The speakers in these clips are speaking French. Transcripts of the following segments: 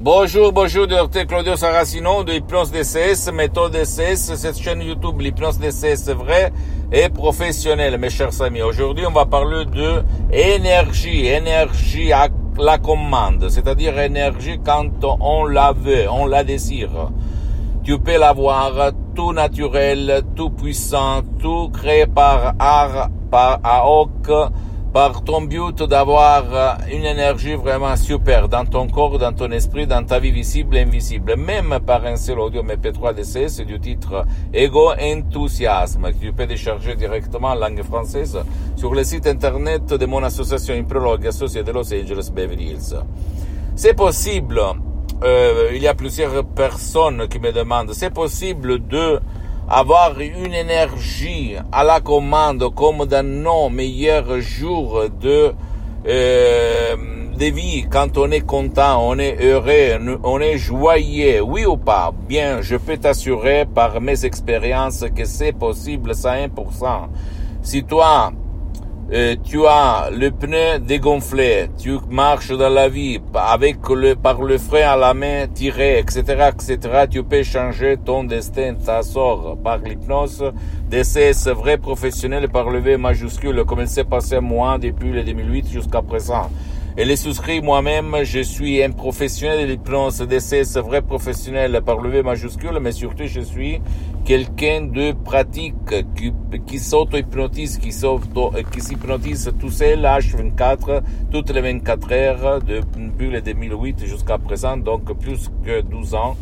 Bonjour, bonjour, docteur Claudio Saracino de Hypnose DCS, méthode DCS, cette chaîne YouTube, l'hypnose DCS vrai et professionnel, mes chers amis. Aujourd'hui, on va parler de énergie, énergie à la commande, c'est-à-dire énergie quand on la veut, on la désire. Tu peux l'avoir tout naturel, tout puissant, tout créé par art, par AOC, par ton but d'avoir une énergie vraiment super dans ton corps, dans ton esprit, dans ta vie visible et invisible, même par un seul audio MP3 DC, c'est du titre Ego Enthousiasme, que tu peux décharger directement en langue française sur le site internet de mon association Imprologue associée de Los Angeles Beverly Hills. C'est possible, euh, il y a plusieurs personnes qui me demandent, c'est possible de avoir une énergie à la commande comme dans nos meilleurs jours de, euh, de vie, quand on est content, on est heureux, on est joyeux, oui ou pas? Bien, je peux t'assurer par mes expériences que c'est possible ça 100%. Si toi, euh, tu as le pneu dégonflé, tu marches dans la vie avec le, par le frein à la main tiré, etc., etc., tu peux changer ton destin, ta sort par l'hypnose, d'essai vrai professionnel par le V majuscule, comme il s'est passé moi depuis le 2008 jusqu'à présent. Et les souscrit moi-même, je suis un professionnel. De l'hypnose d'essai vrai professionnel par le V majuscule, mais surtout je suis quelqu'un de pratique qui, qui s'auto-hypnotise, qui s'hypnotise tout seul H24, toutes les 24 heures depuis le 2008 jusqu'à présent, donc plus que 12 ans.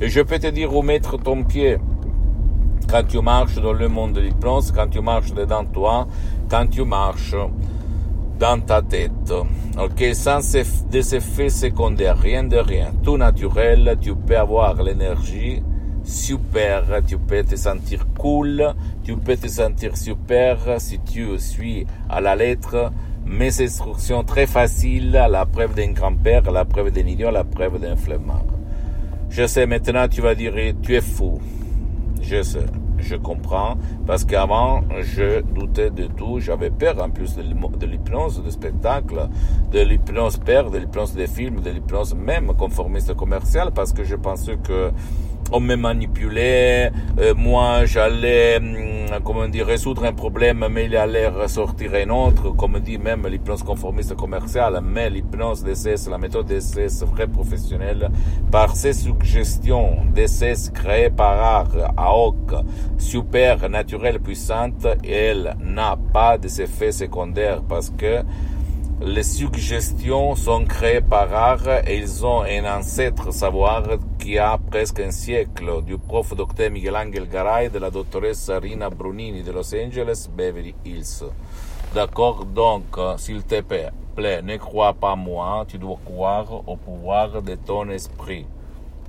Et je peux te dire où mettre ton pied. Quand tu marches dans le monde de l'hypnose, quand tu marches dedans toi, quand tu marches dans ta tête. Ok, sans des effets secondaires, rien de rien, tout naturel, tu peux avoir l'énergie super, tu peux te sentir cool, tu peux te sentir super si tu suis à la lettre mes instructions très faciles la preuve d'un grand-père, la preuve d'un idiot, la preuve d'un flemmard. Je sais maintenant, tu vas dire, tu es fou. Je sais je comprends, parce qu'avant, je doutais de tout, j'avais peur en plus de l'hypnose de spectacle, de l'hypnose père, de l'hypnose des films, de l'hypnose même conformiste commerciale, parce que je pensais que on me manipulait, euh, moi j'allais, hum, comment dire, résoudre un problème, mais il allait ressortir un autre, comme dit même l'hypnose conformiste commerciale, mais l'hypnose d'essai, la méthode d'essai vraie professionnelle, par ces suggestions d'essai créées par art, AOC, super naturelle, puissante, elle n'a pas d'effets secondaires parce que les suggestions sont créées par art et ils ont un ancêtre savoir qui a presque un siècle du prof docteur Miguel Angel Garay de la doctoresse Rina Brunini de Los Angeles, Beverly Hills. D'accord Donc, s'il te plaît, ne crois pas moi, tu dois croire au pouvoir de ton esprit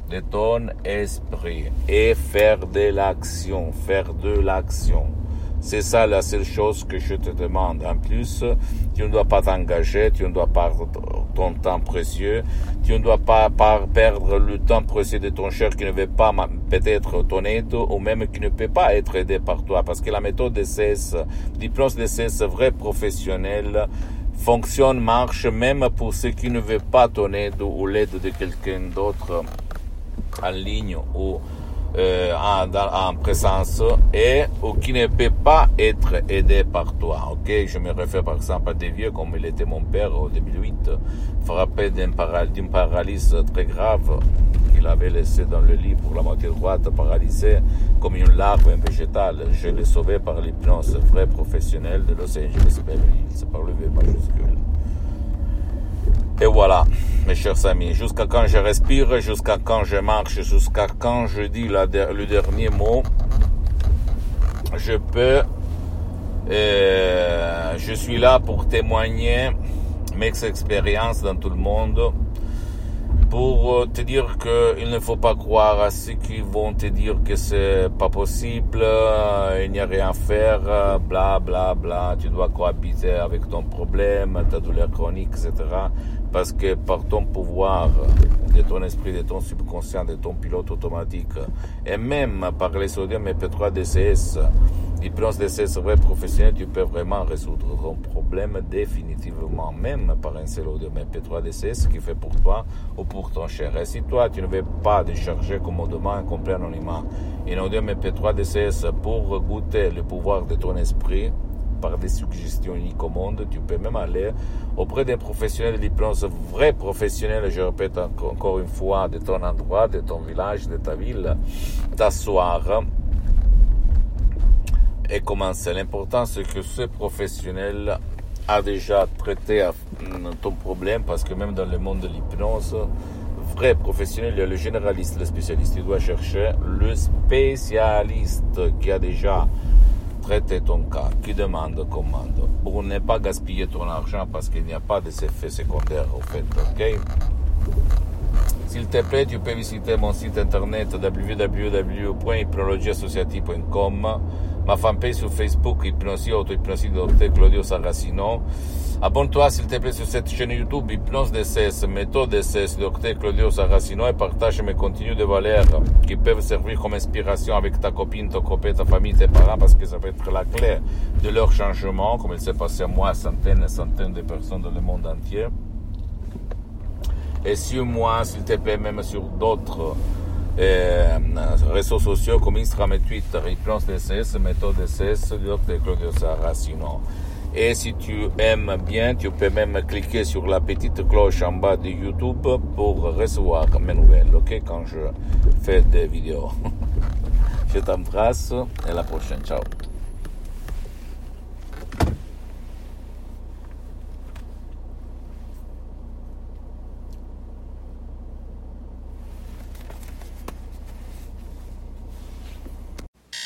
de ton esprit et faire de l'action, faire de l'action. C'est ça la seule chose que je te demande. En plus, tu ne dois pas t'engager, tu ne dois pas ton temps précieux, tu ne dois pas, perdre le temps précieux de ton cher qui ne veut pas peut-être ton aide ou même qui ne peut pas être aidé par toi. Parce que la méthode de cesse, diplôme de cesse vrai professionnel, fonctionne, marche même pour ceux qui ne veulent pas ton aide ou l'aide de quelqu'un d'autre en ligne ou euh, en, en, présence et ou qui ne peut pas être aidé par toi. Ok, je me réfère par exemple à des vieux comme il était mon père en 2008, frappé d'une paralysie très grave qu'il avait laissé dans le lit pour la moitié droite, paralysé comme une larve, un végétal. Je l'ai sauvé par l'hypnose vrai professionnel de Los Angeles par le V majuscule. Et voilà, mes chers amis, jusqu'à quand je respire, jusqu'à quand je marche, jusqu'à quand je dis le dernier mot, je peux, euh, je suis là pour témoigner mes expériences dans tout le monde pour euh, te dire qu'il ne faut pas croire à ceux qui vont te dire que c'est pas possible, euh, il n'y a rien à faire, euh, bla bla bla, tu dois cohabiter avec ton problème, ta douleur chronique, etc. Parce que par ton pouvoir, de ton esprit, de ton subconscient, de ton pilote automatique, et même par les sodium et P3DCS, diplôme de vrai professionnel, tu peux vraiment résoudre ton problème définitivement, même par un seul audio MP3DC, ce qui fait pour toi ou pour ton cher. Et si toi, tu ne veux pas décharger commodement un complet anonymat, une audio MP3DC pour goûter le pouvoir de ton esprit, par des suggestions ni commandes. Tu peux même aller auprès d'un professionnel d'hypnose, vrai professionnel, je répète encore une fois, de ton endroit, de ton village, de ta ville, t'asseoir et commencer. L'important, c'est que ce professionnel a déjà traité ton problème, parce que même dans le monde de l'hypnose, vrai professionnel, il y a le généraliste, le spécialiste. Tu dois chercher le spécialiste qui a déjà traité ton cas, qui demande commande, pour ne pas gaspiller ton argent parce qu'il n'y a pas d'effets secondaires au fait, ok? S'il te plaît, tu peux visiter mon site internet www.hypnologieassociative.com ma fanpage sur Facebook, Hypnosie, Auto-Hypnosie, Dr Claudio Saracino. Abonne-toi, s'il te plaît, sur cette chaîne YouTube, Hypnose DCS, méthode DCS, Dr Claudio Saracino, et partage mes contenus de valeur qui peuvent servir comme inspiration avec ta copine, ton copain, ta famille, tes parents, parce que ça peut être la clé de leur changement, comme il s'est passé à moi, centaines et centaines de personnes dans le monde entier. Et sur moi, s'il te plaît, même sur d'autres euh, réseaux sociaux comme Instagram et Twitter, DCS, méthode DCS, Dr Claudio Saracino. Et si tu aimes bien, tu peux même cliquer sur la petite cloche en bas de YouTube pour recevoir mes nouvelles, ok, quand je fais des vidéos. je t'embrasse et à la prochaine. Ciao.